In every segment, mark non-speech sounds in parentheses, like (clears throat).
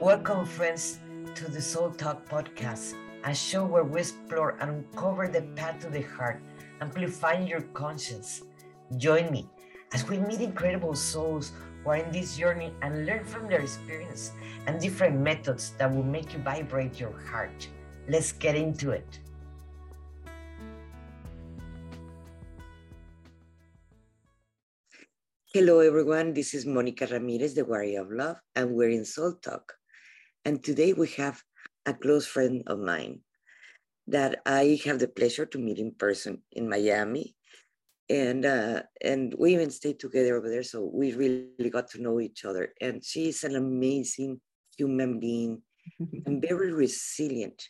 Welcome, friends, to the Soul Talk podcast, a show where we explore and uncover the path to the heart, amplifying your conscience. Join me as we meet incredible souls who are in this journey and learn from their experience and different methods that will make you vibrate your heart. Let's get into it. Hello, everyone. This is Monica Ramirez, the Warrior of Love, and we're in Soul Talk. And today we have a close friend of mine that I have the pleasure to meet in person in Miami. And uh, and we even stayed together over there, so we really got to know each other. And she's an amazing human being (laughs) and very resilient.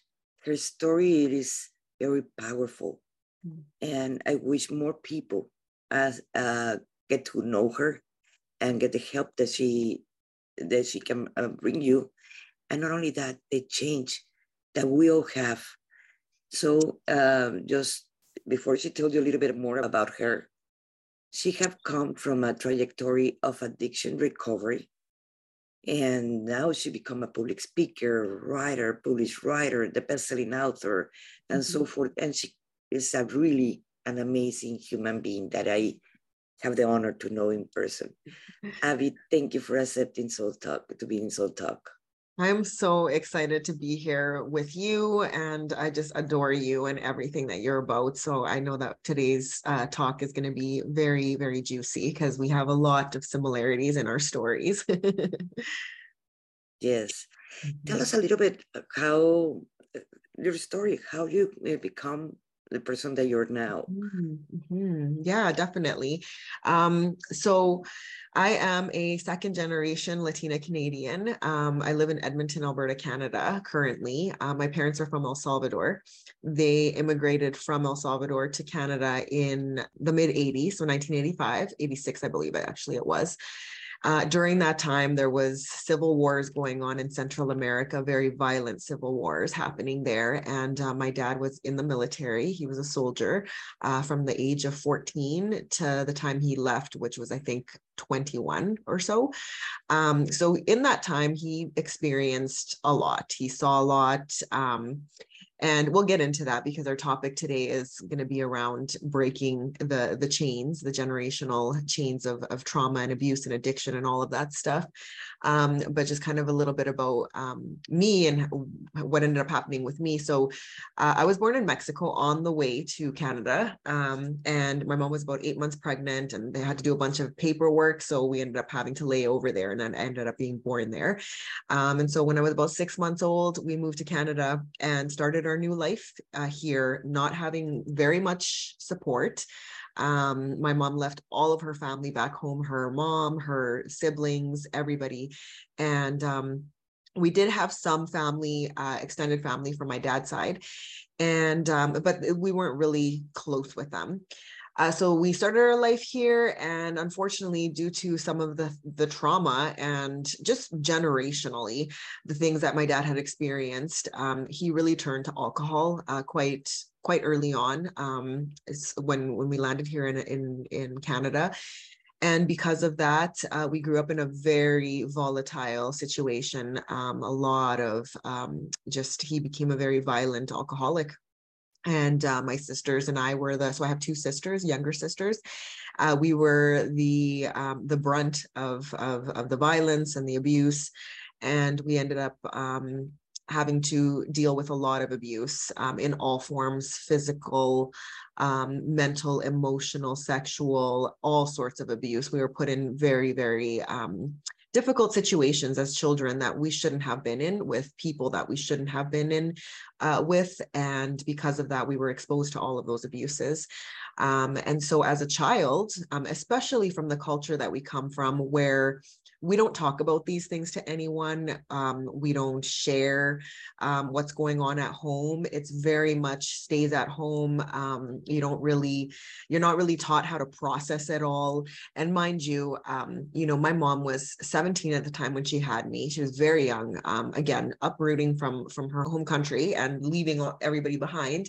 Her story is very powerful, and I wish more people as uh, get to know her and get the help that she that she can uh, bring you and not only that, the change that we all have. So um, just before she told you a little bit more about her, she have come from a trajectory of addiction recovery. And now she become a public speaker, writer, published writer, the best-selling author, and mm-hmm. so forth. And she is a really an amazing human being that I have the honor to know in person. (laughs) Abby, thank you for accepting Soul Talk, to be in Soul Talk. I'm so excited to be here with you, and I just adore you and everything that you're about. So I know that today's uh, talk is going to be very, very juicy because we have a lot of similarities in our stories. yes. (laughs) Tell us a little bit uh, how uh, your story, how you uh, become the person that you're now. Mm-hmm. Yeah, definitely. Um, so I am a second generation Latina Canadian. Um, I live in Edmonton, Alberta, Canada currently. Uh, my parents are from El Salvador. They immigrated from El Salvador to Canada in the mid 80s, so 1985, 86, I believe it actually it was. Uh, during that time, there was civil wars going on in Central America, very violent civil wars happening there. And uh, my dad was in the military. He was a soldier uh, from the age of 14 to the time he left, which was, I think, 21 or so. Um, so in that time, he experienced a lot. He saw a lot. Um, and we'll get into that because our topic today is going to be around breaking the the chains the generational chains of, of trauma and abuse and addiction and all of that stuff. Um, but just kind of a little bit about um, me and what ended up happening with me. So uh, i was born in mexico on the way to canada um, and my mom was about eight months pregnant and they had to do a bunch of paperwork. So we ended up having to lay over there and then ended up being born there. Um, and so when i was about six months old we moved to canada and started our new life uh, here, not having very much support. Um, my mom left all of her family back home, her mom, her siblings, everybody. And um, we did have some family, uh, extended family from my dad's side. And, um, but we weren't really close with them. Uh, so we started our life here, and unfortunately, due to some of the the trauma and just generationally, the things that my dad had experienced, um, he really turned to alcohol uh, quite quite early on. Um, when when we landed here in in in Canada, and because of that, uh, we grew up in a very volatile situation. Um, a lot of um, just, he became a very violent alcoholic and uh, my sisters and I were the so I have two sisters, younger sisters. Uh, we were the um, the brunt of, of of the violence and the abuse, and we ended up um, having to deal with a lot of abuse um, in all forms physical um, mental emotional sexual all sorts of abuse we were put in very very um, difficult situations as children that we shouldn't have been in with people that we shouldn't have been in uh, with. And because of that, we were exposed to all of those abuses. Um, and so as a child, um, especially from the culture that we come from, where we don't talk about these things to anyone. Um, we don't share um, what's going on at home. It's very much stays at home. Um, you don't really, you're not really taught how to process it all. And mind you, um, you know, my mom was 17 at the time when she had me. She was very young. Again, uprooting from from her home country and leaving everybody behind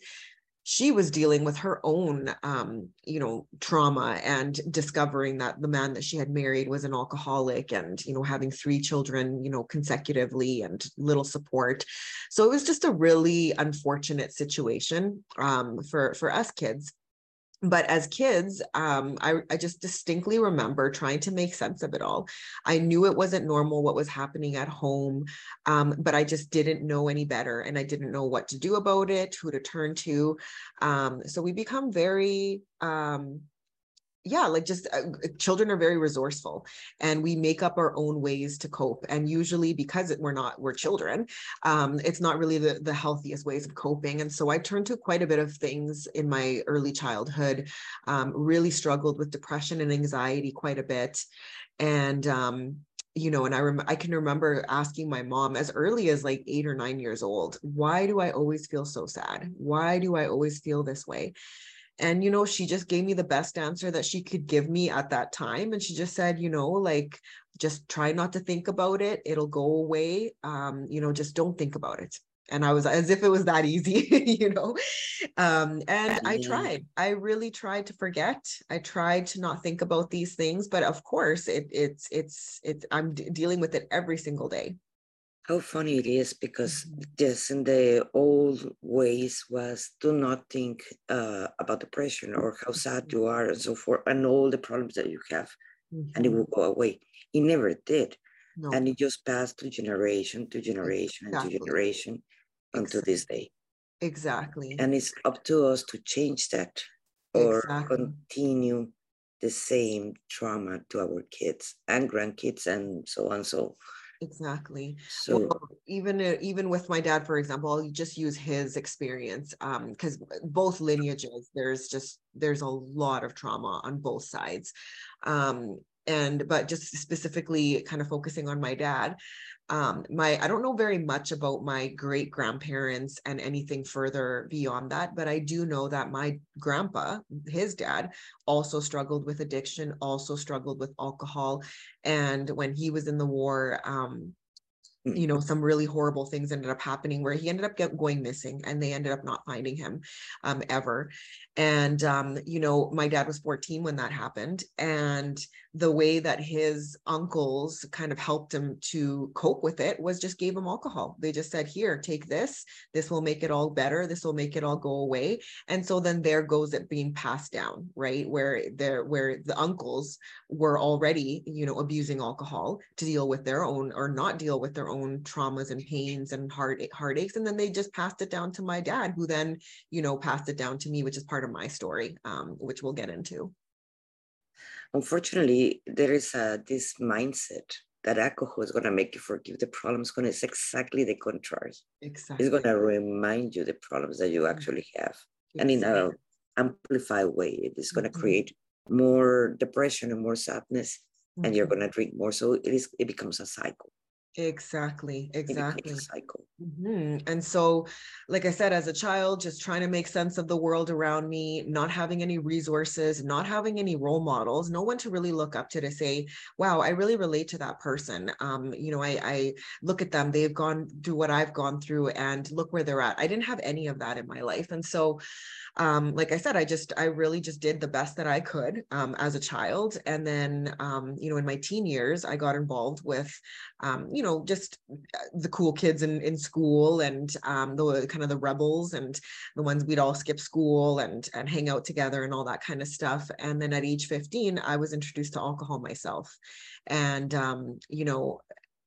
she was dealing with her own um, you know trauma and discovering that the man that she had married was an alcoholic and you know having three children you know consecutively and little support. So it was just a really unfortunate situation um, for for us kids but as kids um, I, I just distinctly remember trying to make sense of it all. I knew it wasn't normal what was happening at home um, but i just didn't know any better and i didn't know what to do about it who to turn to. Um, so we become very um, yeah like just uh, children are very resourceful and we make up our own ways to cope and usually because we're not we're children um, it's not really the, the healthiest ways of coping and so i turned to quite a bit of things in my early childhood um, really struggled with depression and anxiety quite a bit and um, you know, and I rem- I can remember asking my mom as early as like eight or nine years old, why do I always feel so sad? Why do I always feel this way? And you know she just gave me the best answer that she could give me at that time and she just said you know like just try not to think about it. It'll go away. Um you know just don't think about it. And i was as if it was that easy (laughs) you know? Um and i tried. I really tried to forget. I tried to not think about these things but of course it it's it's it's i'm d- dealing with it every single day how funny it is because just in the old ways was do not think uh, about depression or how sad you are and so forth and all the problems that you have mm-hmm. and it will go away it never did no. and it just passed to generation to generation exactly. and to generation until exactly. this day exactly and it's up to us to change that or exactly. continue the same trauma to our kids and grandkids and so on so exactly. So well, even uh, even with my dad for example i'll just use his experience um because both lineages there's just there's a lot of trauma on both sides. Um and but just specifically kind of focusing on my dad um my i don't know very much about my great grandparents and anything further beyond that but i do know that my grandpa his dad also struggled with addiction also struggled with alcohol and when he was in the war um you know some really horrible things ended up happening where he ended up get, going missing and they ended up not finding him um, ever. And um, you know my dad was 14 when that happened and the way that his uncles kind of helped him to cope with it was just gave him alcohol. They just said here take this. This will make it all better. This will make it all go away. And so then there goes it being passed down right? Where there where the uncles were already you know abusing alcohol to deal with their own or not deal with their own traumas and pains and heart heartaches. And then they just passed it down to my dad who then you know passed it down to me which is part of my story um, which we'll get into unfortunately there is a, this mindset that alcohol is going to make you forgive the problems when it's exactly the contrary exactly it's going to remind you the problems that you mm-hmm. actually have exactly. and in an amplified way it is going to mm-hmm. create more depression and more sadness mm-hmm. and you're mm-hmm. going to drink more so it is it becomes a cycle Exactly, exactly. Mm-hmm. And so, like I said, as a child, just trying to make sense of the world around me, not having any resources, not having any role models, no one to really look up to to say, wow, I really relate to that person. Um, you know, I, I look at them, they've gone through what I've gone through and look where they're at. I didn't have any of that in my life. And so, um, like I said, I just, I really just did the best that I could um, as a child. And then, um, you know, in my teen years, I got involved with, um, you know, just uh, the cool kids in, in school and um, the kind of the rebels and the ones we'd all skip school and, and hang out together and all that kind of stuff. And then at age 15, I was introduced to alcohol myself. And, um, you know,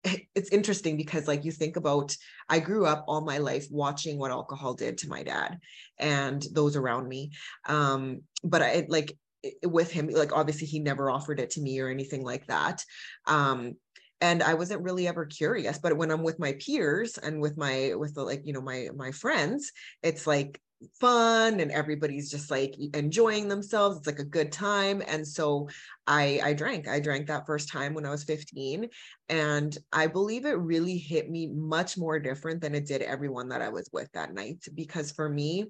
(laughs) it's interesting because like you think about i grew up all my life watching what alcohol did to my dad and those around me um but i like with him like obviously he never offered it to me or anything like that um and i wasn't really ever curious but when i'm with my peers and with my with the like you know my my friends it's like fun and everybody's just like enjoying themselves. It's like a good time. And so i i drank. I drank that first time when i was 15 and i believe it really hit me much more different than it did everyone that i was with that night. Because for me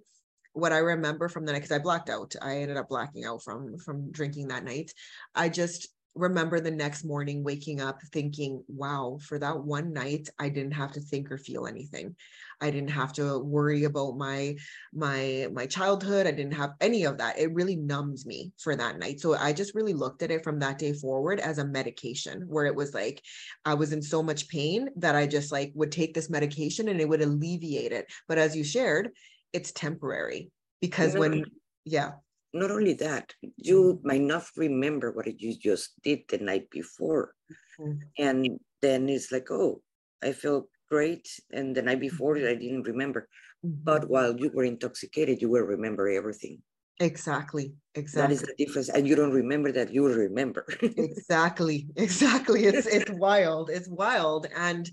what i remember from the night because i blacked out. I ended up blacking out from from drinking that night. I just remember the next morning waking up thinking, wow, for that one night, I didn't have to think or feel anything. I didn't have to worry about my my my childhood. I didn't have any of that. It really numbs me for that night. So I just really looked at it from that day forward as a medication where it was like I was in so much pain that I just like would take this medication and it would alleviate it. But as you shared, it's temporary because when yeah not only that, you mm-hmm. might not remember what you just did the night before. Mm-hmm. And then it's like, oh, I felt great. And the night before mm-hmm. I didn't remember. But mm-hmm. while you were intoxicated, you will remember everything. Exactly. Exactly. That is the difference. And you don't remember that you remember. (laughs) exactly. (laughs) Exactly. It's it's wild. It's wild. And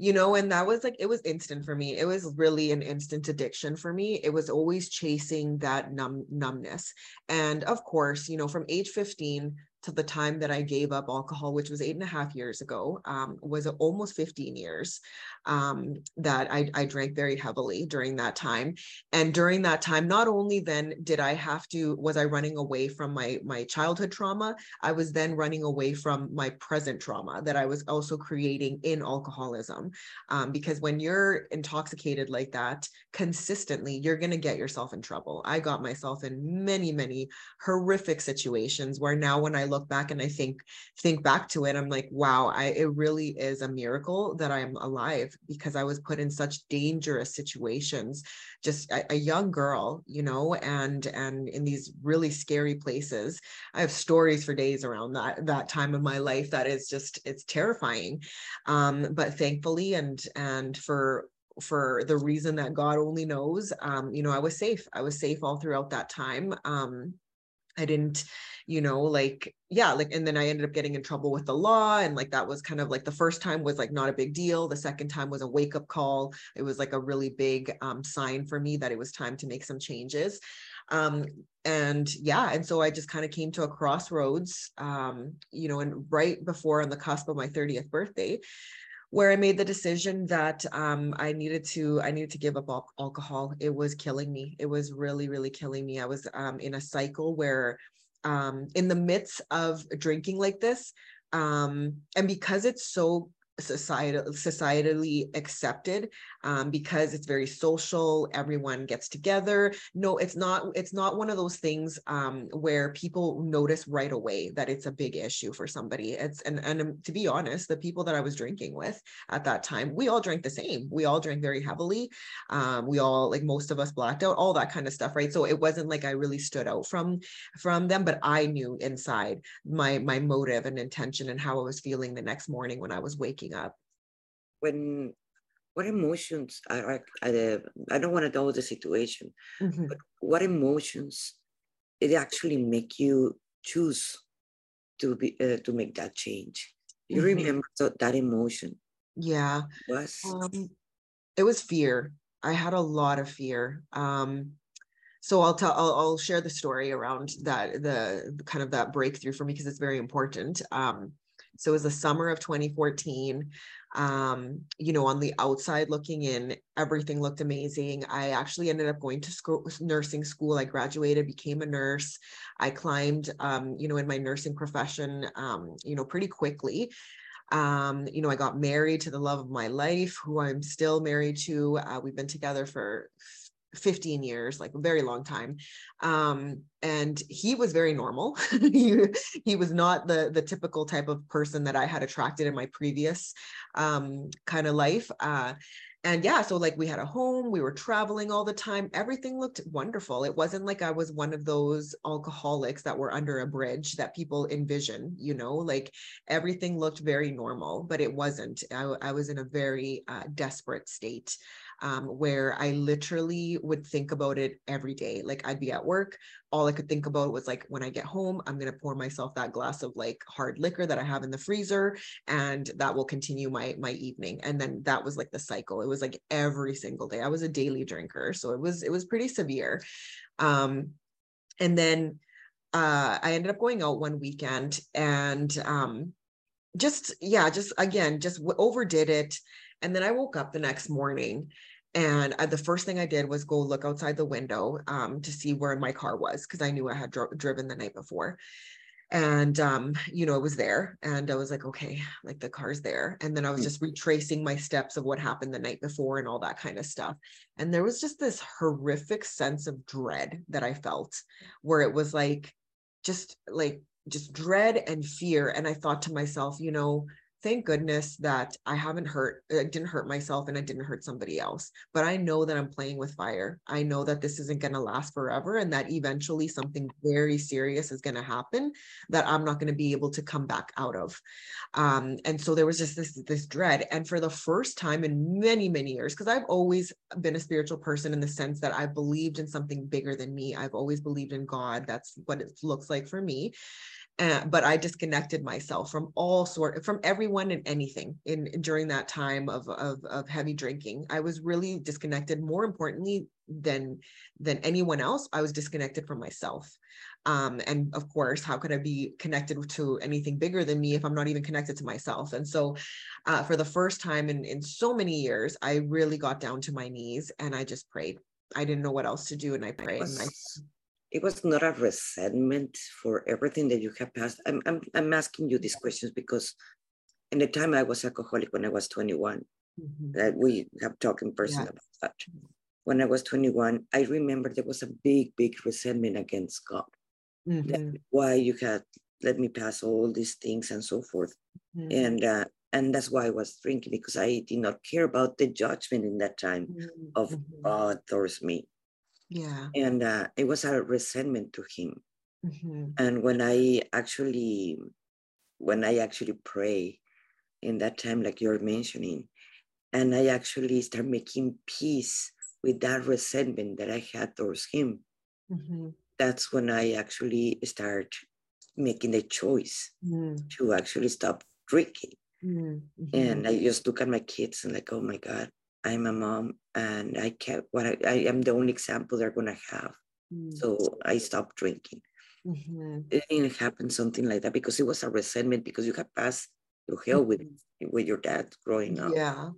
you know, and that was like it was instant for me. It was really an instant addiction for me. It was always chasing that numb numbness. And of course, you know, from age 15 to the time that I gave up alcohol, which was eight and a half years ago, um, was almost 15 years um, that I, I, drank very heavily during that time. And during that time, not only then did I have to, was I running away from my, my childhood trauma, I was then running away from my present trauma that I was also creating in alcoholism. Um, because when you're intoxicated like that consistently, you're going to get yourself in trouble. I got myself in many, many horrific situations where now when I look back and I think think back to it, I'm like, wow, I it really is a miracle that I'm alive because I was put in such dangerous situations, just a, a young girl, you know, and and in these really scary places. I have stories for days around that that time of my life that is just it's terrifying. Um, but thankfully and and for for the reason that God only knows. Um, you know, I was safe. I was safe all throughout that time. Um, I didn't, you know, like, yeah, like, and then I ended up getting in trouble with the law. And like, that was kind of like the first time was like not a big deal. The second time was a wake up call. It was like a really big um, sign for me that it was time to make some changes. Um, and yeah, and so I just kind of came to a crossroads, um, you know, and right before on the cusp of my 30th birthday, where I made the decision that um, I needed to I needed to give up al- alcohol. It was killing me. It was really really killing me. I was um, in a cycle where um, in the midst of drinking like this, um, and because it's so societal societally accepted um, because it's very social everyone gets together. No it's not it's not one of those things um, where people notice right away that it's a big issue for somebody. It's and and um, to be honest the people that i was drinking with at that time we all drank the same. We all drank very heavily. Um, we all like most of us blacked out all that kind of stuff right? So it wasn't like i really stood out from from them but i knew inside my my motive and intention and how i was feeling the next morning when i was waking up when what emotions are I, I don't want to know the situation mm-hmm. but what emotions it actually make you choose to be uh, to make that change. You mm-hmm. remember that, that emotion? Yeah. Was? Um, it was fear. I had a lot of fear. Um so I'll tell I'll, I'll share the story around that the kind of that breakthrough for me because it's very important. Um so it was the summer of 2014 um, you know, on the outside looking in, everything looked amazing. I actually ended up going to school, nursing school. I graduated, became a nurse. I climbed, um, you know, in my nursing profession, um, you know, pretty quickly. Um, you know, I got married to the love of my life, who I'm still married to. Uh, we've been together for 15 years like a very long time. Um and he was very normal. (laughs) He, he was not the the typical type of person that i had attracted in my previous um kind of life. Uh and yeah so like we had a home we were traveling all the time. Everything looked wonderful. It wasn't like i was one of those alcoholics that were under a bridge that people envision you know? Like everything looked very normal but it wasn't. I, I was in a very uh, desperate state um, where I literally would think about it every day. Like I'd be at work, all I could think about was like when I get home, I'm gonna pour myself that glass of like hard liquor that I have in the freezer, and that will continue my my evening. And then that was like the cycle. It was like every single day. I was a daily drinker, so it was it was pretty severe. Um, and then uh, I ended up going out one weekend and um, just yeah, just again, just overdid it. And then I woke up the next morning and I, the first thing I did was go look outside the window um, to see where my car was because I knew I had dro- driven the night before. and um you know it was there and i was like okay like the car's there and then i was Mm. just retracing my steps of what happened the night before and all that kind of stuff and there was just this horrific sense of dread that i felt where it was like just like just dread and fear and i thought to myself you know thank goodness that I haven't hurt, I didn't hurt myself and I didn't hurt somebody else. But I know that I'm playing with fire. I know that this isn't going to last forever and that eventually something very serious is going to happen that I'm not going to be able to come back out of. Um, and so there was just this, this dread. And for the first time in many, many years, because I've always been a spiritual person in the sense that I believed in something bigger than me. I've always believed in God. That's what it looks like for me. Uh, but I disconnected myself from all sort from everyone and anything in during that time of, of of heavy drinking. I was really disconnected. More importantly than than anyone else, I was disconnected from myself. Um, and of course, how could I be connected to anything bigger than me if I'm not even connected to myself? And so, uh, for the first time in in so many years, I really got down to my knees and I just prayed. I didn't know what else to do, and I prayed. and I it was not a resentment for everything that you have passed. I'm, I'm, I'm asking you these questions because in the time I was alcoholic when I was 21, Mhm. that we have talked in person Yeah. about that. When I was 21, I remember there was a big, big resentment against God. Mhm. why you had let me pass all these things and so forth. Mhm. And uh, and that's why I was drinking because I did not care about the judgment in that time Mhm. of Mhm. God towards me. Yeah. And uh, it was a resentment to him. Mhm. and when i actually when i actually pray in that time like you're mentioning and i actually start making peace with that resentment that i had towards him Mhm. that's when i actually start making the choice Mhm. to actually stop drinking Mhm. and i just look at my kids and like oh my god i'm a mom and i can't what i, I am the only example they're gonna have Mhm. so i stopped drinking Mhm. it didn't happen something like that because it was a resentment because you had passed through hell with with your dad growing up. Yeah.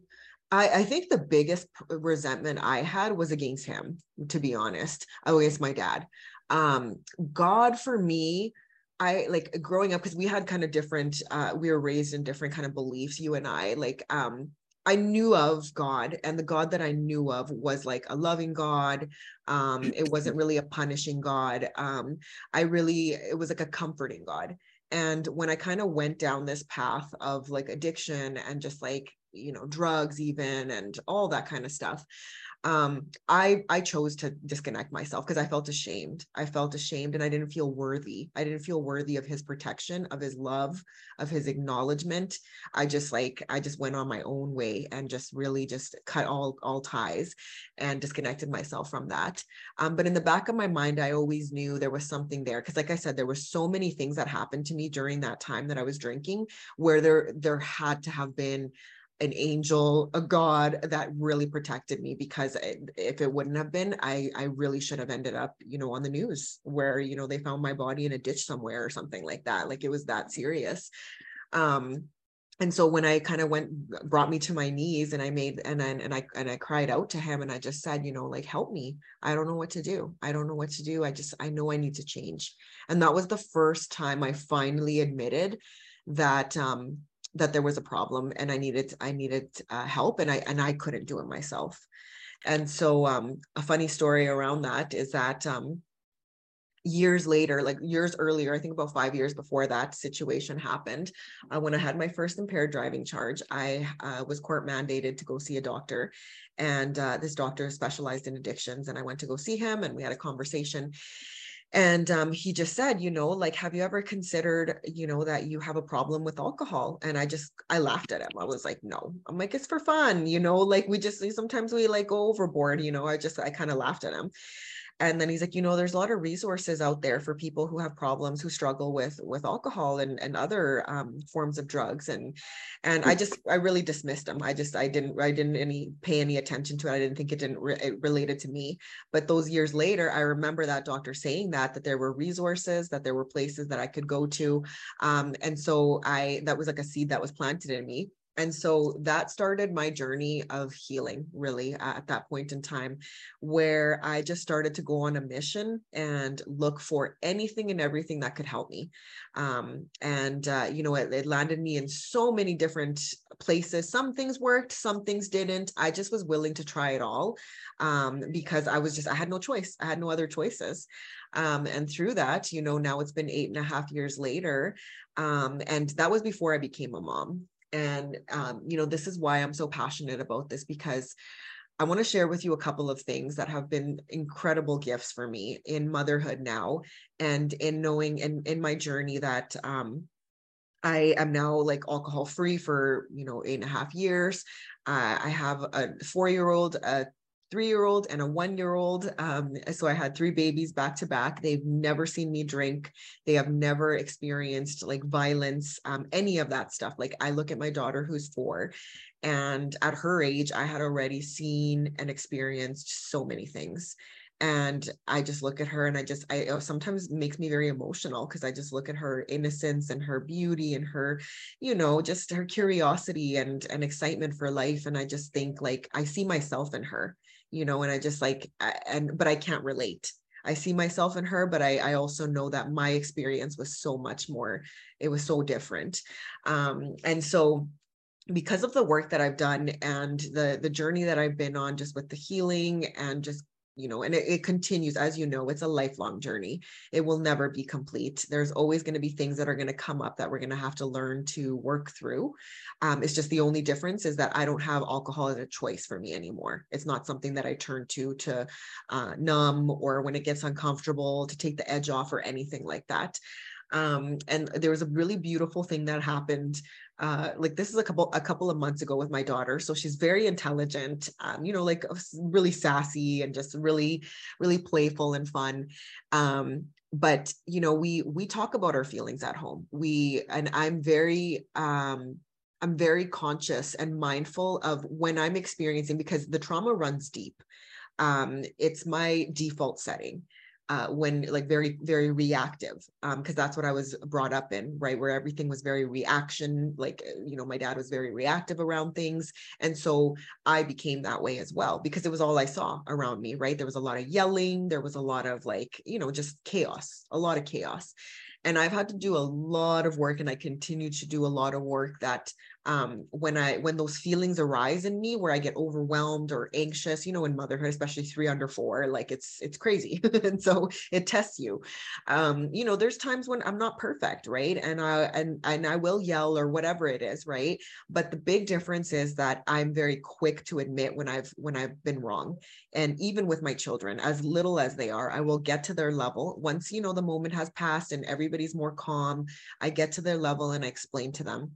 I, I think the biggest resentment I had was against him, to be honest, against my dad. Um, God for me, I like growing up because we had kind of different, uh, we were raised in different kind of beliefs, you and I. Like, um, I knew of God, and the God that I knew of was like a loving God. Um, it wasn't really a punishing God. Um, I really, it was like a comforting God. And when I kind of went down this path of like addiction and just like, you know, drugs even and all that kind of stuff, um, I I chose to disconnect myself because I felt ashamed. I felt ashamed and I didn't feel worthy. I didn't feel worthy of his protection, of his love, of his acknowledgement. I just like I just went on my own way and just really just cut all all ties and disconnected myself from that. Um, but in the back of my mind, I always knew there was something there because, like I said, there were so many things that happened to me during that time that I was drinking, where there there had to have been an angel, a God that really protected me because if it wouldn't have been, I I really should have ended up, you know, on the news where you know they found my body in a ditch somewhere or something like that. Like it was that serious. Um, and so when I kind of went brought me to my knees and I made and then and I and I cried out to him and I just said, you know, like help me. I don't know what to do. I don't know what to do. I just I know I need to change. And that was the first time I finally admitted that um that there was a problem and I needed I needed uh, help and I and I couldn't do it myself. And so um a funny story around that is that um years later, like years earlier, I think about five years before that situation happened, uh, when I had my first impaired driving charge, I uh, was court mandated to go see a doctor. And uh, this doctor specialized in addictions. And I went to go see him and we had a conversation. And um, he just said, you know, like, have you ever considered, you know, that you have a problem with alcohol? And I just, I laughed at him. I was like, no, I'm like, it's for fun, you know, like we just, sometimes we like go overboard, you know, I just, I kind of laughed at him and then he's like you know there's a lot of resources out there for people who have problems who struggle with with alcohol and and other um, forms of drugs. And and i just i really dismissed him. I just i didn't i didn't any pay any attention to it. I didn't think it didn't re- it related to me. But those years later i remember that doctor saying that that there were resources that there were places that i could go to. Um, and so i that was like a seed that was planted in me and so that started my journey of healing really at that point in time where i just started to go on a mission and look for anything and everything that could help me. Um, and uh, you know it, it landed me in so many different places. Some things worked some things didn't. I just was willing to try it all um, because i was just i had no choice. I had no other choices. Um, and through that you know now it's been eight and a half years later um, and that was before i became a mom and, um, you know, this is why I'm so passionate about this because I want to share with you a couple of things that have been incredible gifts for me in motherhood now and in knowing in, in my journey that um, I am now like alcohol free for, you know, eight and a half years. Uh, I have a four year old, a three year old and a one year old. Um, so I had three babies back to back. They've never seen me drink. They have never experienced like violence, um, any of that stuff. Like I look at my daughter who's four, and at her age, I had already seen and experienced so many things. And I just look at her and I just, I sometimes makes me very emotional because I just look at her innocence and her beauty and her, you know, just her curiosity and, and excitement for life. And I just think like I see myself in her you know, and I just like, and, but I can't relate. I see myself in her, but I, I also know that my experience was so much more, it was so different. Um, and so because of the work that I've done and the the journey that I've been on just with the healing and just you know and it, it, continues as you know it's a lifelong journey. It will never be complete. There's always going to be things that are going to come up that we're going to have to learn to work through. Um, it's just the only difference is that i don't have alcohol as a choice for me anymore. It's not something that i turn to to uh, numb or when it gets uncomfortable to take the edge off or anything like that um, and there was a really beautiful thing that happened uh, like this is a couple a couple of months ago with my daughter so she's very intelligent um, you know like really sassy and just really really playful and fun. Um, but you know we we talk about our feelings at home. We and i'm very um i'm very conscious and mindful of when i'm experiencing because the trauma runs deep. Um it's my default setting uh, when like very very reactive because um, that's what I was brought up in right where everything was very reaction like uh, you know my dad was very reactive around things. And so I became that way as well because it was all I saw around me right? There was a lot of yelling there was a lot of like you know just chaos a lot of chaos. And I've had to do a lot of work and I continue to do a lot of work that um, when I when those feelings arise in me where I get overwhelmed or anxious, you know, in motherhood, especially three under four, like it's it's crazy. (laughs) and so it tests you. Um, you know, there's times when I'm not perfect, right? And I and and I will yell or whatever it is, right? But the big difference is that I'm very quick to admit when I've when I've been wrong. And even with my children, as little as they are, I will get to their level. Once you know the moment has passed and everybody's more calm, I get to their level and I explain to them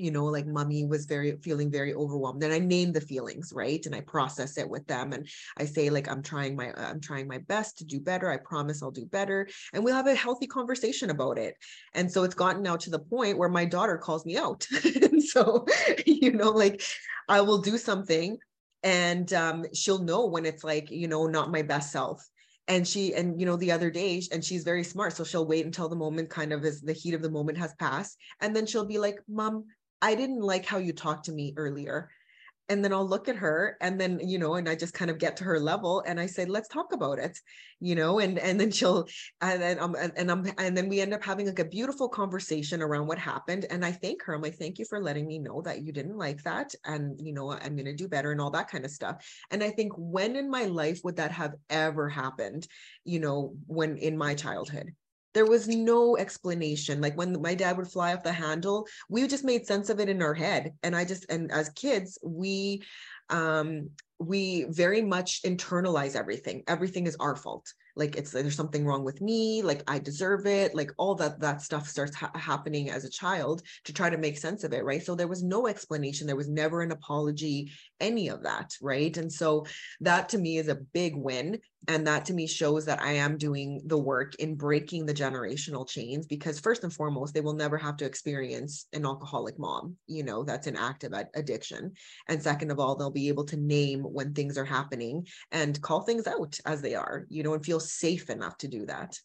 you know like mummy was very feeling very overwhelmed and i name the feelings right? And i process it with them and i say like i'm trying my i'm trying my best to do better. I promise i'll do better. And we'll have a healthy conversation about it. And so it's gotten now to the point where my daughter calls me out. (laughs) And so (laughs) you know like i will do something and um, she'll know when it's like you know not my best self. And she and you know the other day and she's very smart so she'll wait until the moment kind of is the heat of the moment has passed and then she'll be like mom I didn't like how you talked to me earlier. And then I'll look at her and then, you know, and I just kind of get to her level and I say, let's talk about it, you know, and, and then she'll, and then, um, and I'm, and then we end up having like a beautiful conversation around what happened. And I thank her. I'm like, thank you for letting me know that you didn't like that. And, you know, I'm going to do better and all that kind of stuff. And I think when in my life would that have ever happened, you know, when in my childhood, there was no explanation. Like when my dad would fly off the handle, we just made sense of it in our head. And I just, and as kids, we, um, we very much internalize everything. Everything is our fault. Like it's there's something wrong with me. Like i deserve it. Like all that that stuff starts ha- happening as a child to try to make sense of it right? So there was no explanation. There was never an apology any of that right? And so that to me is a big win and that to me shows that i am doing the work in breaking the generational chains because first and foremost they will never have to experience an alcoholic mom you know that's an active ad- addiction and second of all they'll be able to name when things are happening and call things out as they are you know and feel safe enough to do that.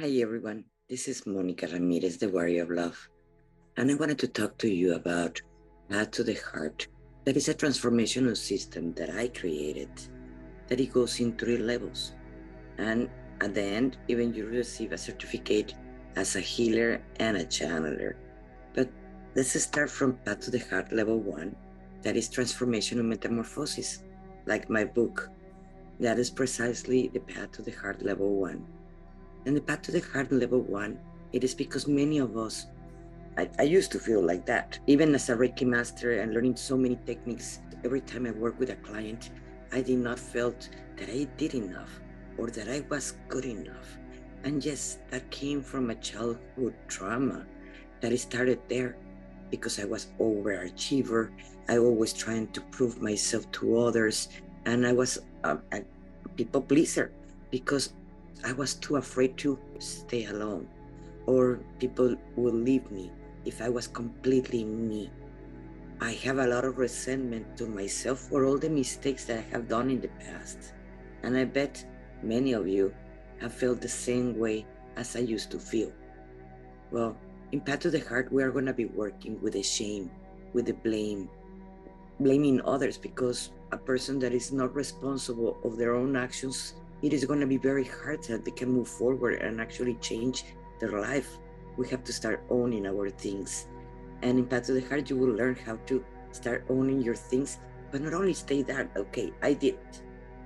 Hi, everyone. This is Monica Ramirez, the Warrior of Love. And I wanted to talk to you about Path to the Heart. That is a transformational system that I created that it goes in three levels. And at the end, even you receive a certificate as a healer and a channeler. But let's start from Path to the Heart level one, that is transformation and metamorphosis, like my book. That is precisely the path to the heart level one. And the path to the heart level one, it is because many of us, I, I used to feel like that. Even as a Reiki master and learning so many techniques, every time I work with a client, I did not felt that I did enough or that I was good enough. And yes, that came from a childhood trauma that started there because I was overachiever. I always trying to prove myself to others, and I was a, a people pleaser because I was too afraid to stay alone, or people would leave me if I was completely me. I have a lot of resentment to myself for all the mistakes that I have done in the past. And I bet many of you have felt the same way as I used to feel. Well, in Path to the Heart, we are going to be working with the shame, with the blame, blaming others because a person that is not responsible of their own actions, it is going to be very hard that they can move forward and actually change their life. We have to start owning our things. And in Path to the Heart, you will learn how to start owning your things, but not only stay that, okay, I did.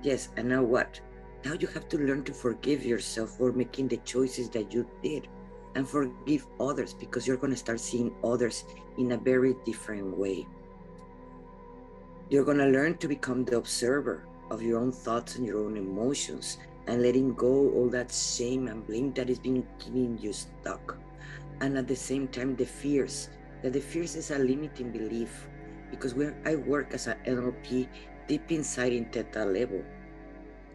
Yes, and now what? Now you have to learn to forgive yourself for making the choices that you did and forgive others because you're going to start seeing others in a very different way. You're going to learn to become the observer of your own thoughts and your own emotions and letting go all that shame and blame that is being keeping you stuck. And at the same time, the fears, that the fears is a limiting belief because we I work as an NLP deep inside in theta level.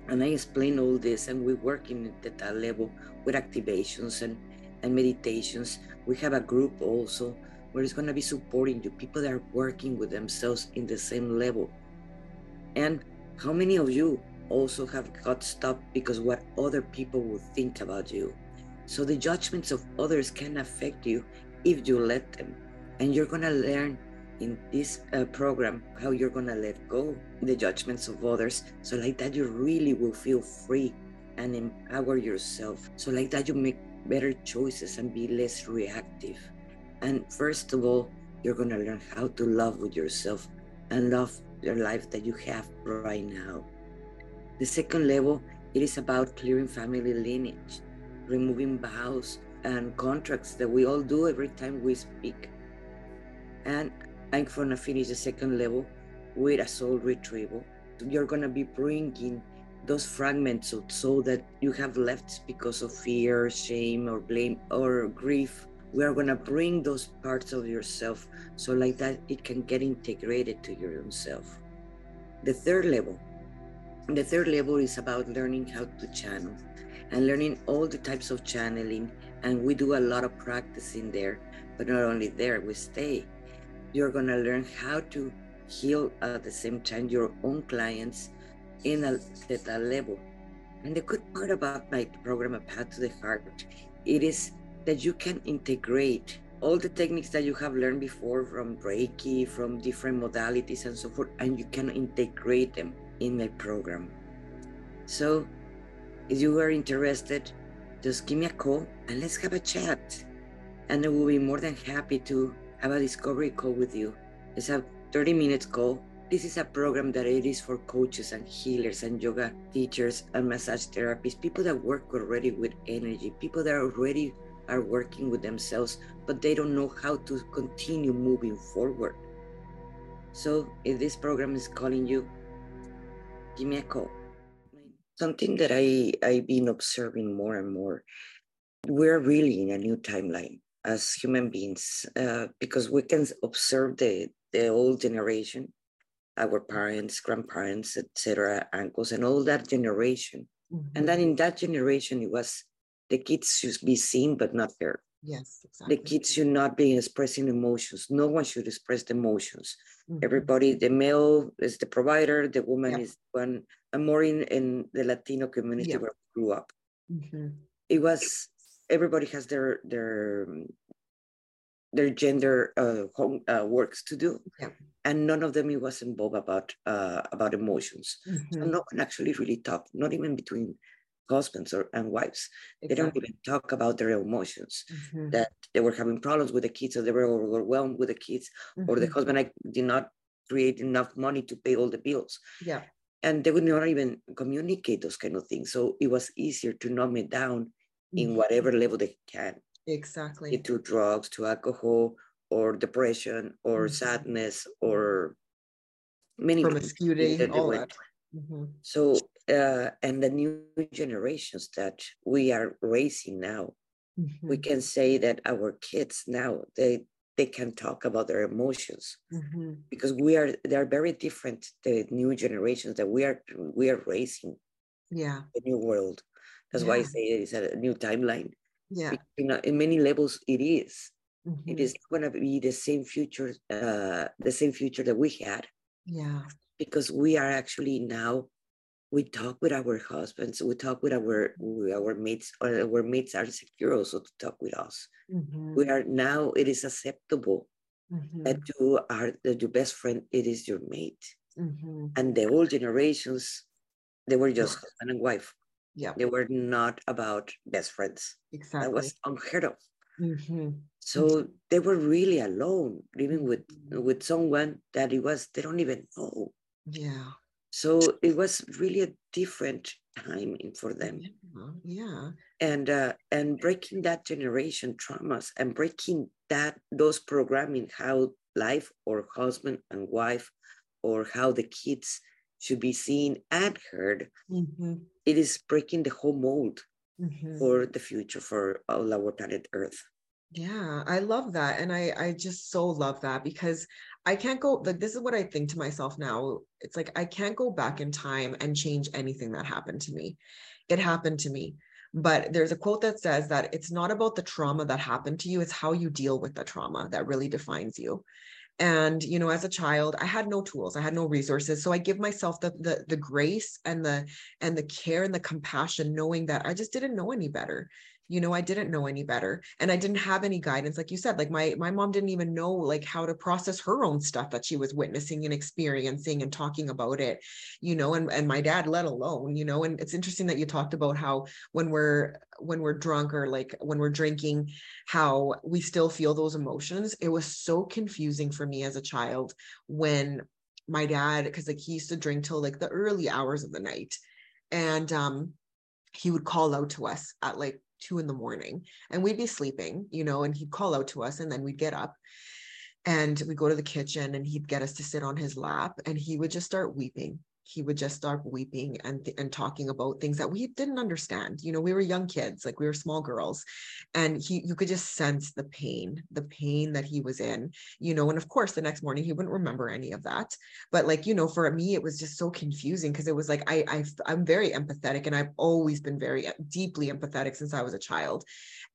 And I explain all this and we work in theta level with activations and, and meditations. We have a group also where it's going to be supporting you, people that are working with themselves in the same level. And how many of you also have got stopped because what other people will think about you? So the judgments of others can affect you if you let them. And you're going to learn in this uh, program how you're going to let go the judgments of others. So like that, you really will feel free and empower yourself. So like that, you make better choices and be less reactive. And first of all, you're going to learn how to love with yourself and love your life that you have right now. The second level, it is about clearing family lineage, removing vows and contracts that we all do every time we speak. And I'm to finish the second level with a soul retrieval. You're to be bringing those fragments of soul that you have left because of fear, shame, or blame, or grief. We are to bring those parts of yourself so like that it can get integrated to your own self. The third level. The third level is about learning how to channel and learning all the types of channeling. And we do a lot of practice in there but not only there we stay you're going to learn how to heal at the same time your own clients in a theta level and the good part about my program a path to the heart it is that you can integrate all the techniques that you have learned before from Reiki, from different modalities and so forth, and you can integrate them in my program. So, if you are interested, just give me a call and let's have a chat. And I will be more than happy to have a discovery call with you. It's a 30 minutes call. This is a program that it is for coaches and healers and yoga teachers and massage therapists, people that work already with energy, people that already are working with themselves, but they don't know how to continue moving forward. So if this program is calling you, give me a call. Something that I, I've been observing more and more, we're really in a new timeline as human beings uh, because we can observe the, the old generation, our parents, grandparents, etc., uncles, and all that generation. Mm-hmm. And then in that generation, it was the kids should be seen but not heard. Yes, exactly. The kids should not be expressing emotions. No one should express the emotions. Mm-hmm. Everybody, the male is the provider, the woman yeah. is one. And more in, in the Latino community yeah. where grew up. Mm-hmm. It was everybody has their their their gender uh, home uh, works to do, Yeah. and none of them it was involved about uh, about emotions. So Mhm. no one actually really talked, not even between husbands or and wives. They don't even talk about their emotions. Mhm. That they were having problems with the kids, or they were overwhelmed with the kids, or the Mhm. husband like, did not create enough money to pay all the bills, Yeah. and they would not even communicate those kind of things. So it was easier to numb it down in Mhm. whatever level they can Exactly. to drugs, to alcohol, or depression, or Mhm. sadness, or many Promiscuity, that all went that. Mhm. So, uh, and the new generations that we are raising now, we Mhm. can say that our kids now they they can talk about their emotions Mhm. because we are they are very different. The new generations that we are we are raising Yeah. the new world. That's why I say it is a new timeline. Yeah. Know, in many levels, it is. It Mhm. is going to be the same future, uh, the same future that we had Yeah. because we are actually now we talk with our husbands we talk with our with our mates or our mates are secure also to talk with us Mhm. we are now it is acceptable that Mhm. you are that your best friend it is your mate Mhm. and the old generations they were just Yeah. husband and wife Yeah. they were not about best friends Exactly. that was unheard of Mhm. so they were really alone living with Mhm. with someone that it was they don't even know Yeah. so it was really a different time for them Yeah. Yeah. and uh, and breaking that generation traumas and breaking that those programming how life or husband and wife or how the kids should be seen and heard Mhm. it is breaking the whole mold Mhm. for the future for all our planet earth Yeah, I love that. And I I just so love that because I can't go like this is what I think to myself now. It's like I can't go back in time and change anything that happened to me. It happened to me. But there's a quote that says that it's not about the trauma that happened to you, it's how you deal with the trauma that really defines you. And you know, as a child, I had no tools, I had no resources. So I give myself the the the grace and the and the care and the compassion, knowing that I just didn't know any better you know i didn't know any better and i didn't have any guidance like you said like my my mom didn't even know like how to process her own stuff that she was witnessing and experiencing and talking about it you know and and my dad let alone you know and it's interesting that you talked about how when we're when we're drunk or like when we're drinking how we still feel those emotions. It was so confusing for me as a child when my dad because like he used to drink till like the early hours of the night and um he would call out to us at like two in the morning and we'd be sleeping, you know, and he'd call out to us and then we'd get up and we'd go to the kitchen and he'd get us to sit on his lap and he would just start weeping. He would just start weeping and, and talking about things that we didn't understand. You know, we were young kids, like we were small girls, and he you could just sense the pain, the pain that he was in, you know. And of course, the next morning he wouldn't remember any of that. But like, you know, for me, it was just so confusing because it was like I, I I'm very empathetic and I've always been very uh, deeply empathetic since I was a child.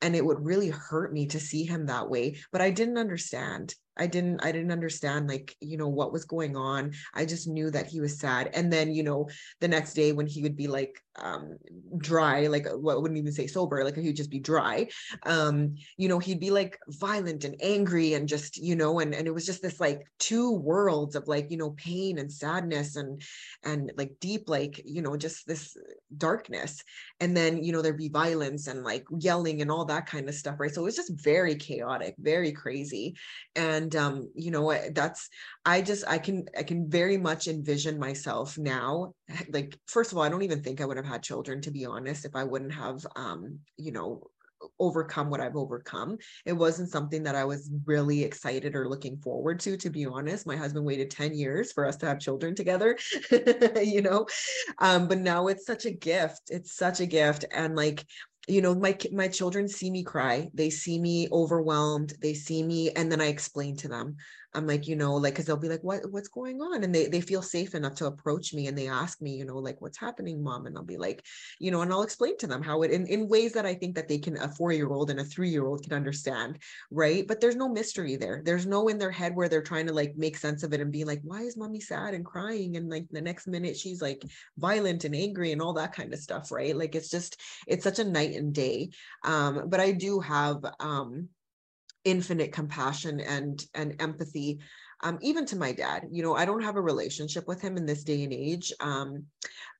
And it would really hurt me to see him that way. But I didn't understand. I didn't I didn't understand like you know what was going on. I just knew that he was sad. And then you know the next day when he would be like um dry like what well, wouldn't even say sober like he would just be dry um you know he'd be like violent and angry and just you know and and it was just this like two worlds of like you know pain and sadness and and like deep like you know just this darkness and then you know there'd be violence and like yelling and all that kind of stuff right so it was just very chaotic very crazy and um you know that's i just i can i can very much envision myself now like first of all i don't even think i would have had children to be honest if i wouldn't have um you know overcome what I've overcome. It wasn't something that I was really excited or looking forward to, to be honest. My husband waited 10 years for us to have children together, (laughs) you know. Um, but now it's such a gift. It's such a gift. And like, you know, my my children see me cry. They see me overwhelmed. They see me, and then I explain to them. I'm like, you know, like, cause they'll be like, what, what's going on? And they, they feel safe enough to approach me and they ask me, you know, like, what's happening, mom? And I'll be like, you know, and I'll explain to them how it, in, in ways that I think that they can, a four-year-old and a three-year-old can understand. Right. But there's no mystery there. There's no in their head where they're trying to like make sense of it and be like, why is mommy sad and crying? And like the next minute she's like violent and angry and all that kind of stuff. Right. Like, it's just, it's such a night and day. Um, but I do have, um, infinite compassion and and empathy um, even to my dad you know i don't have a relationship with him in this day and age um,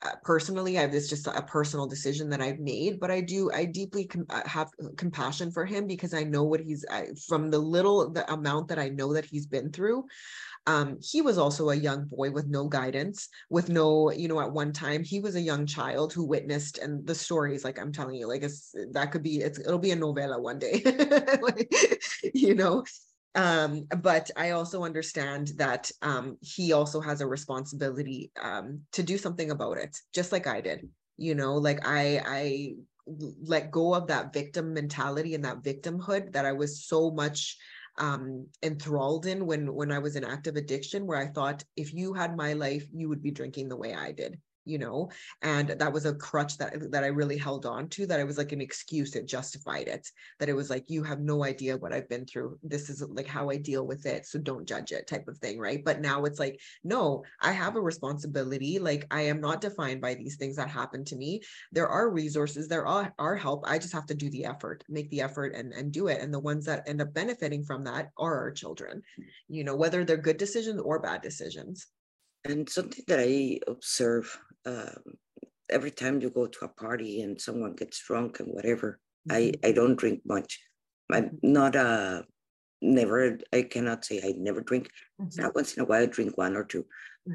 uh, personally i have this just a personal decision that i've made but i do i deeply com- uh, have compassion for him because i know what he's I, from the little the amount that i know that he's been through um, he was also a young boy with no guidance, with no, you know, at one time he was a young child who witnessed, and the stories, like I'm telling you, like it's that could be, it's it'll be a novella one day, (laughs) like, you know. Um, but I also understand that um, he also has a responsibility um, to do something about it, just like I did. You know, like I, I let go of that victim mentality and that victimhood that I was so much um, enthralled in when when I was in active addiction, where I thought if you had my life, you would be drinking the way I did you know and that was a crutch that that i really held on to that i was like an excuse that justified it that it was like you have no idea what i've been through. This is like how i deal with it so don't judge it type of thing right? But now it's like no i have a responsibility. Like i am not defined by these things that happen to me. There are resources there are, are help. I just have to do the effort make the effort and and do it. And the ones that end up benefiting from that are our children you know whether they're good decisions or bad decisions and something that I observe um, every time you go to a party and someone gets drunk and whatever, mm-hmm. I, I don't drink much. I'm not a never, I cannot say I never drink. Mm-hmm. Not once in a while, I drink one or 2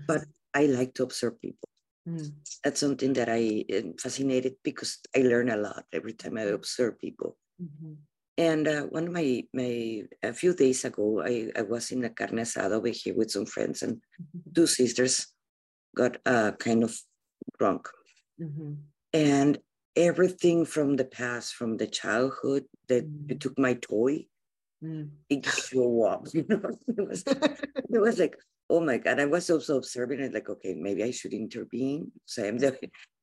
but mm-hmm. I like to observe people. Mm. That's something that I am fascinated because I learn a lot every time I observe people. Mm-hmm. And uh, one of my, my, a few days ago, I, I was in a carne asada over here with some friends, and mm-hmm. two sisters got uh, kind of drunk. Mm-hmm. And everything from the past, from the childhood, that mm-hmm. took my toy, mm. it show up. (laughs) You know, it was, (laughs) it was like, oh my God. I was also observing it, like, okay, maybe I should intervene. So I'm the,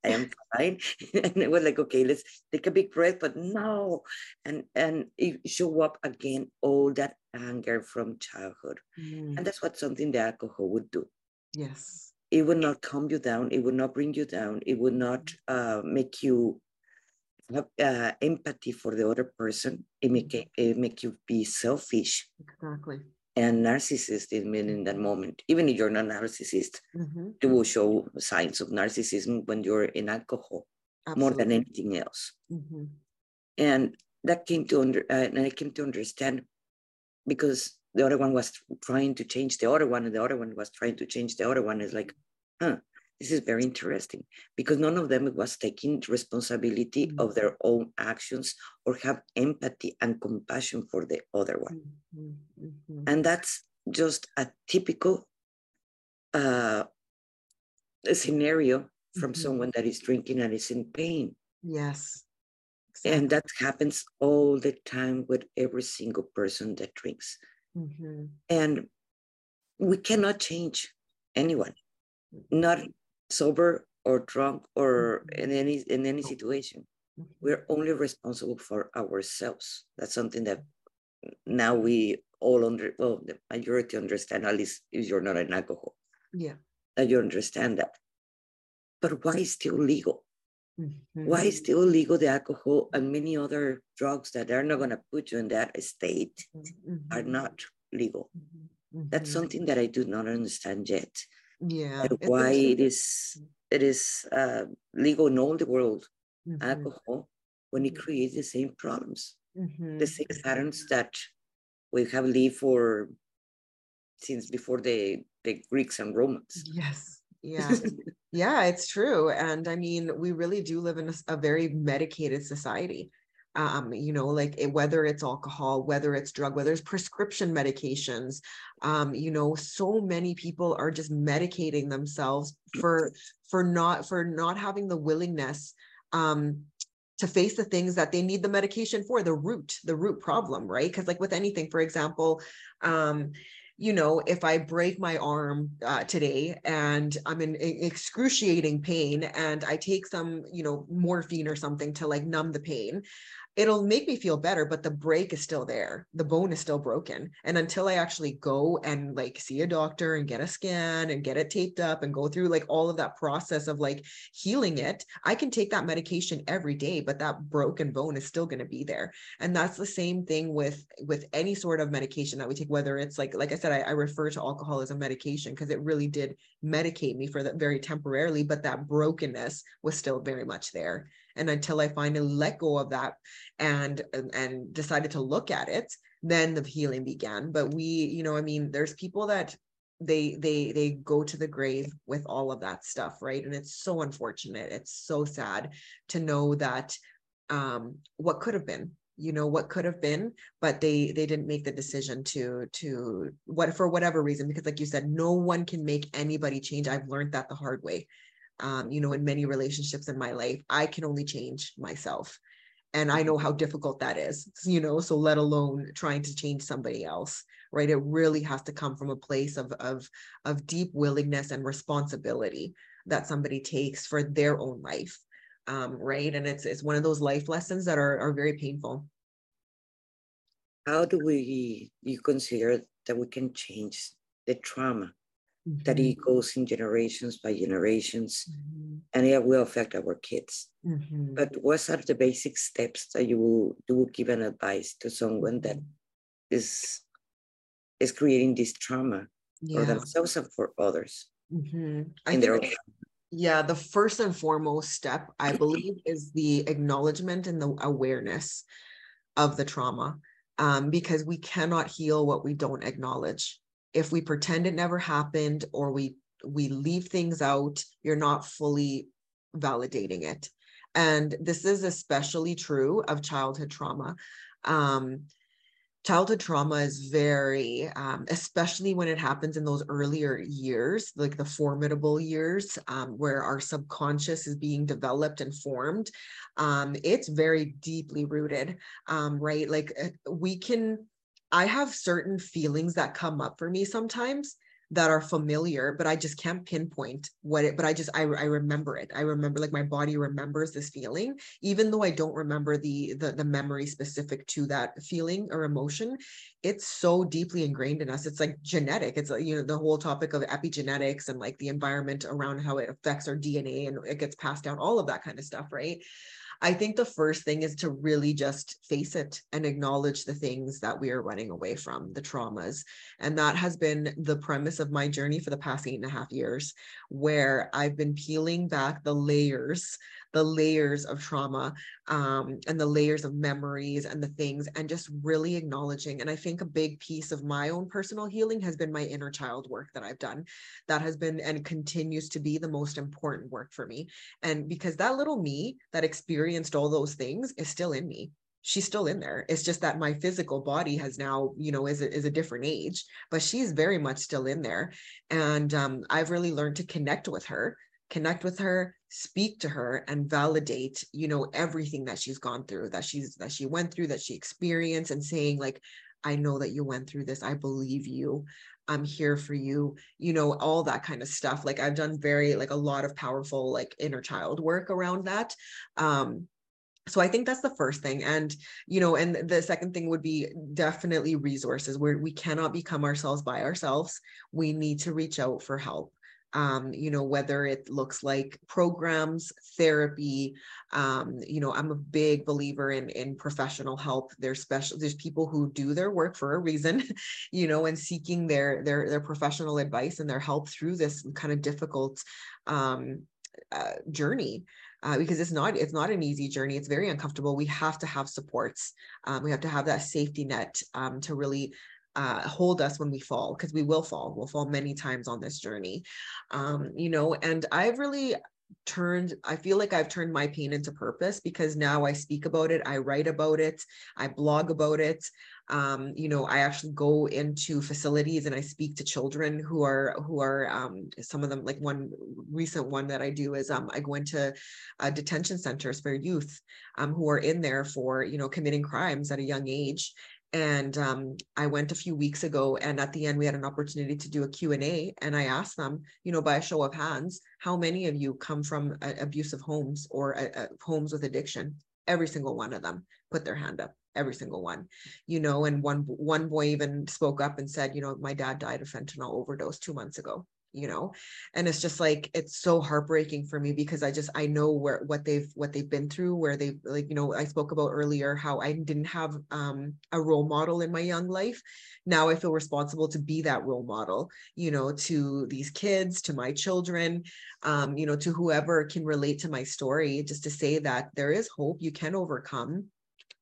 I am fine. (laughs) and it was like, okay, let's take a big breath, but no. And and it show up again all that anger from childhood. Mm. And that's what something the alcohol would do. Yes. It would not calm you down. It would not bring you down. It would not mm. uh, make you have uh, empathy for the other person. It make mm. it make you be selfish. Exactly and narcissist in, in that moment. Even if you're not a narcissist, mm-hmm. you will show signs of narcissism when you're in alcohol Absolutely. more than anything else. Mm-hmm. And that came to under, uh, and I came to understand because the other one was trying to change the other one, and the other one was trying to change the other one. Is like, huh, this is very interesting because none of them was taking responsibility mm-hmm. of their own actions or have empathy and compassion for the other one. Mm-hmm. mm-hmm. And that's just a typical uh, scenario from mm-hmm. someone that is drinking and is in pain. Yes. Exactly. And that happens all the time with every single person that drinks. Mm-hmm. And we cannot change anyone, not sober or drunk or mm-hmm. in any in any situation mm-hmm. we're only responsible for ourselves that's something that now we all under well the majority understand at least if you're not an alcohol yeah that you understand that but why is still legal mm-hmm. why is still legal the alcohol and many other drugs that are not going to put you in that state mm-hmm. are not legal mm-hmm. that's something that i do not understand yet yeah why it is it is uh, legal in all the world mm-hmm. alcohol when it mm-hmm. creates the same problems mm-hmm. the same patterns that we have lived for since before the the greeks and romans yes yeah (laughs) yeah it's true and i mean we really do live in a, a very medicated society um, you know, like it, whether it's alcohol, whether it's drug, whether it's prescription medications, um, you know, so many people are just medicating themselves for for not for not having the willingness um, to face the things that they need the medication for, the root, the root problem, right? Because like with anything, for example, um, you know, if I break my arm uh, today and I'm in excruciating pain and I take some, you know, morphine or something to like numb the pain, it'll make me feel better but the break is still there. The bone is still broken. And until i actually go and like see a doctor and get a scan and get it taped up and go through like all of that process of like healing it i can take that medication every day but that broken bone is still going to be there. And that's the same thing with with any sort of medication that we take whether it's like like i said i, I refer to alcohol as a medication because it really did medicate me for that very temporarily but that brokenness was still very much there and until i finally let go of that and and decided to look at it then the healing began. But we you know i mean there's people that they they they go to the grave with all of that stuff right? And it's so unfortunate. It's so sad to know that um what could have been you know what could have been but they they didn't make the decision to to what for whatever reason because like you said no one can make anybody change. I've learned that the hard way um, you know, in many relationships in my life, I can only change myself. And I know how difficult that is, you know, so let alone trying to change somebody else, right? It really has to come from a place of, of, of deep willingness and responsibility that somebody takes for their own life. Um, right. And it's, it's one of those life lessons that are, are very painful. How do we, you consider that we can change the trauma mm-hmm. That it goes in generations by generations mm-hmm. and it will affect our kids mm-hmm. but what are the basic steps that you will you will give an advice to someone that mm-hmm. is is creating this trauma yeah. for themselves and for others mm-hmm. in their own yeah the first and foremost step i (clears throat) believe is the acknowledgement and the awareness of the trauma um, because we cannot heal what we don't acknowledge if we pretend it never happened or we we leave things out you're not fully validating it. And this is especially true of childhood trauma. Um, childhood trauma is very um, especially when it happens in those earlier years like the formidable years um, where our subconscious is being developed and formed. Um, it's very deeply rooted um, right? Like uh, we can I have certain feelings that come up for me sometimes that are familiar, but I just can't pinpoint what it, but I just, I, I remember it. I remember like my body remembers this feeling, even though I don't remember the, the, the memory specific to that feeling or emotion. It's so deeply ingrained in us. It's like genetic. It's like, you know, the whole topic of epigenetics and like the environment around how it affects our DNA and it gets passed down, all of that kind of stuff. Right. I think the first thing is to really just face it and acknowledge the things that we are running away from, the traumas. And that has been the premise of my journey for the past eight and a half years, where I've been peeling back the layers the layers of trauma um, and the layers of memories and the things and just really acknowledging and i think a big piece of my own personal healing has been my inner child work that i've done that has been and continues to be the most important work for me and because that little me that experienced all those things is still in me she's still in there. It's just that my physical body has now, you know, is a, is a different age, but she's very much still in there. And um, I've really learned to connect with her connect with her speak to her and validate you know everything that she's gone through that she's that she went through that she experienced and saying like i know that you went through this. I believe you. I'm here for you. You know all that kind of stuff. Like i've done very like a lot of powerful like inner child work around that. Um so i think that's the first thing. And you know and the second thing would be definitely resources. Where we cannot become ourselves by ourselves. We need to reach out for help um, you know, whether it looks like programs, therapy. Um, you know, I'm a big believer in in professional help. There's special there's people who do their work for a reason, (laughs) you know, and seeking their their their professional advice and their help through this kind of difficult um, uh, journey. Uh, because it's not it's not an easy journey it's very uncomfortable we have to have supports um, we have to have that safety net um, to really uh, hold us when we fall because we will fall. We'll fall many times on this journey. Um, you know and i've really turned i feel like i've turned my pain into purpose because now i speak about it i write about it i blog about it. Um, you know i actually go into facilities and i speak to children who are who are um, some of them like one recent one that i do is um, i go into uh, detention centers for youth um, who are in there for you know committing crimes at a young age and um, i went a few weeks ago and at the end we had an opportunity to do a q&a and i asked them you know by a show of hands how many of you come from uh, abusive homes or uh, homes with addiction? Every single one of them put their hand up every single one you know and one one boy even spoke up and said you know my dad died of fentanyl overdose two months ago you know? And it's just like it's so heartbreaking for me because i just i know where what they've what they've been through where they've like you know i spoke about earlier how i didn't have um a role model in my young life. Now i feel responsible to be that role model you know to these kids to my children um you know to whoever can relate to my story just to say that there is hope you can overcome.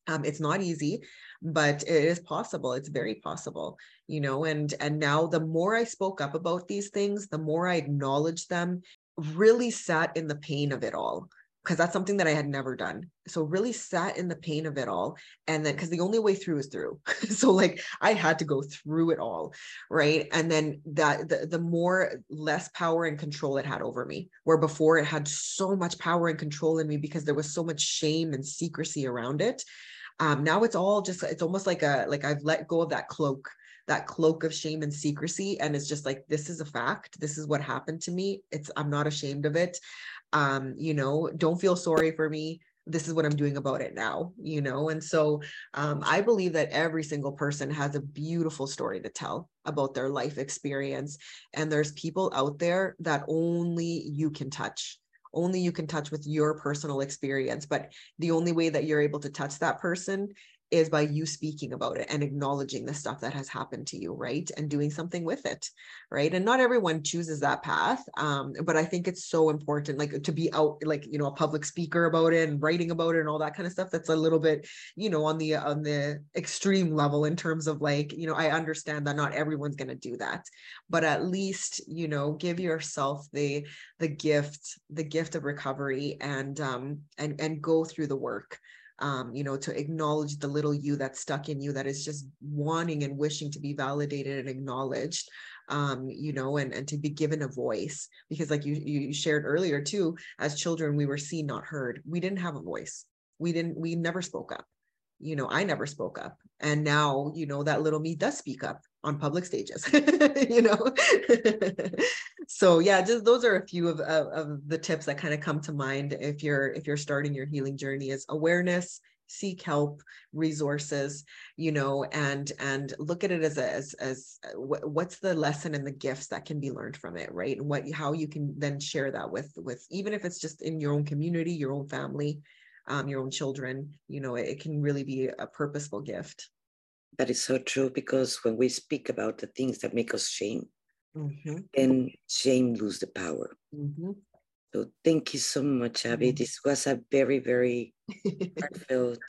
Um, it's not easy but it is possible it's very possible you know and and now the more i spoke up about these things the more i acknowledged them really sat in the pain of it all because that's something that I had never done. So really sat in the pain of it all. And then because the only way through is through. (laughs) so like I had to go through it all. Right. And then that the, the more less power and control it had over me, where before it had so much power and control in me because there was so much shame and secrecy around it um, now it's all just it's almost like a like i've let go of that cloak that cloak of shame and secrecy and it's just like this is a fact. This is what happened to me. It's i'm not ashamed of it. Um you know don't feel sorry for me. This is what i'm doing about it now you know? And so um, i believe that every single person has a beautiful story to tell about their life experience. And there's people out there that only you can touch only you can touch with your personal experience but the only way that you're able to touch that person is by you speaking about it and acknowledging the stuff that has happened to you right? And doing something with it right? And not everyone chooses that path um, but i think it's so important like to be out like you know a public speaker about it and writing about it and all that kind of stuff that's a little bit you know on the on the extreme level in terms of like you know i understand that not everyone's going to do that but at least you know give yourself the the gift the gift of recovery and um and and go through the work um, you know, to acknowledge the little you that's stuck in you that is just wanting and wishing to be validated and acknowledged, um, you know, and, and to be given a voice. Because like you, you shared earlier too, as children, we were seen, not heard. We didn't have a voice. We didn't, we never spoke up. You know, I never spoke up. And now, you know, that little me does speak up on public stages (laughs) you know (laughs) so yeah just those are a few of, of, of the tips that kind of come to mind if you're if you're starting your healing journey is awareness seek help resources you know and and look at it as a, as as uh, what's the lesson and the gifts that can be learned from it right? And what how you can then share that with with even if it's just in your own community your own family um, your own children you know it, it can really be a purposeful gift. That is so true because when we speak about the things that make us shame, mm-hmm. then shame lose the power. Mm-hmm. So thank you so much, Abby. Mm-hmm. This was a very, very (laughs) heartfelt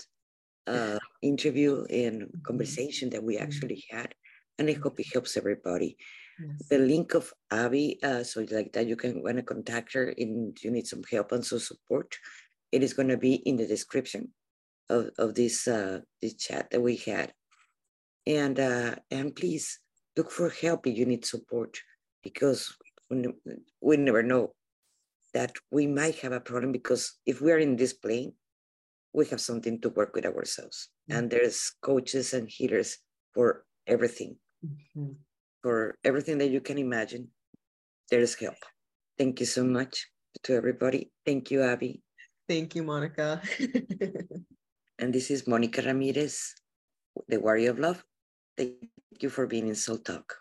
uh, interview and mm-hmm. conversation that we mm-hmm. actually had. And I hope it helps everybody. Yes. The link of Abby, uh, so like that, you can want to contact her and you need some help and some support. It is going to be in the description of, of this uh, this chat that we had and uh, and please look for help if you need support because we never know that we might have a problem because if we are in this plane we have something to work with ourselves. Mm-hmm. and there's coaches and healers for everything. Mm-hmm. for everything that you can imagine there's help. Thank you so much to everybody. Thank you abby. Thank you monica. (laughs) And this is monica ramirez the warrior of love Thank you for being in Soul Talk.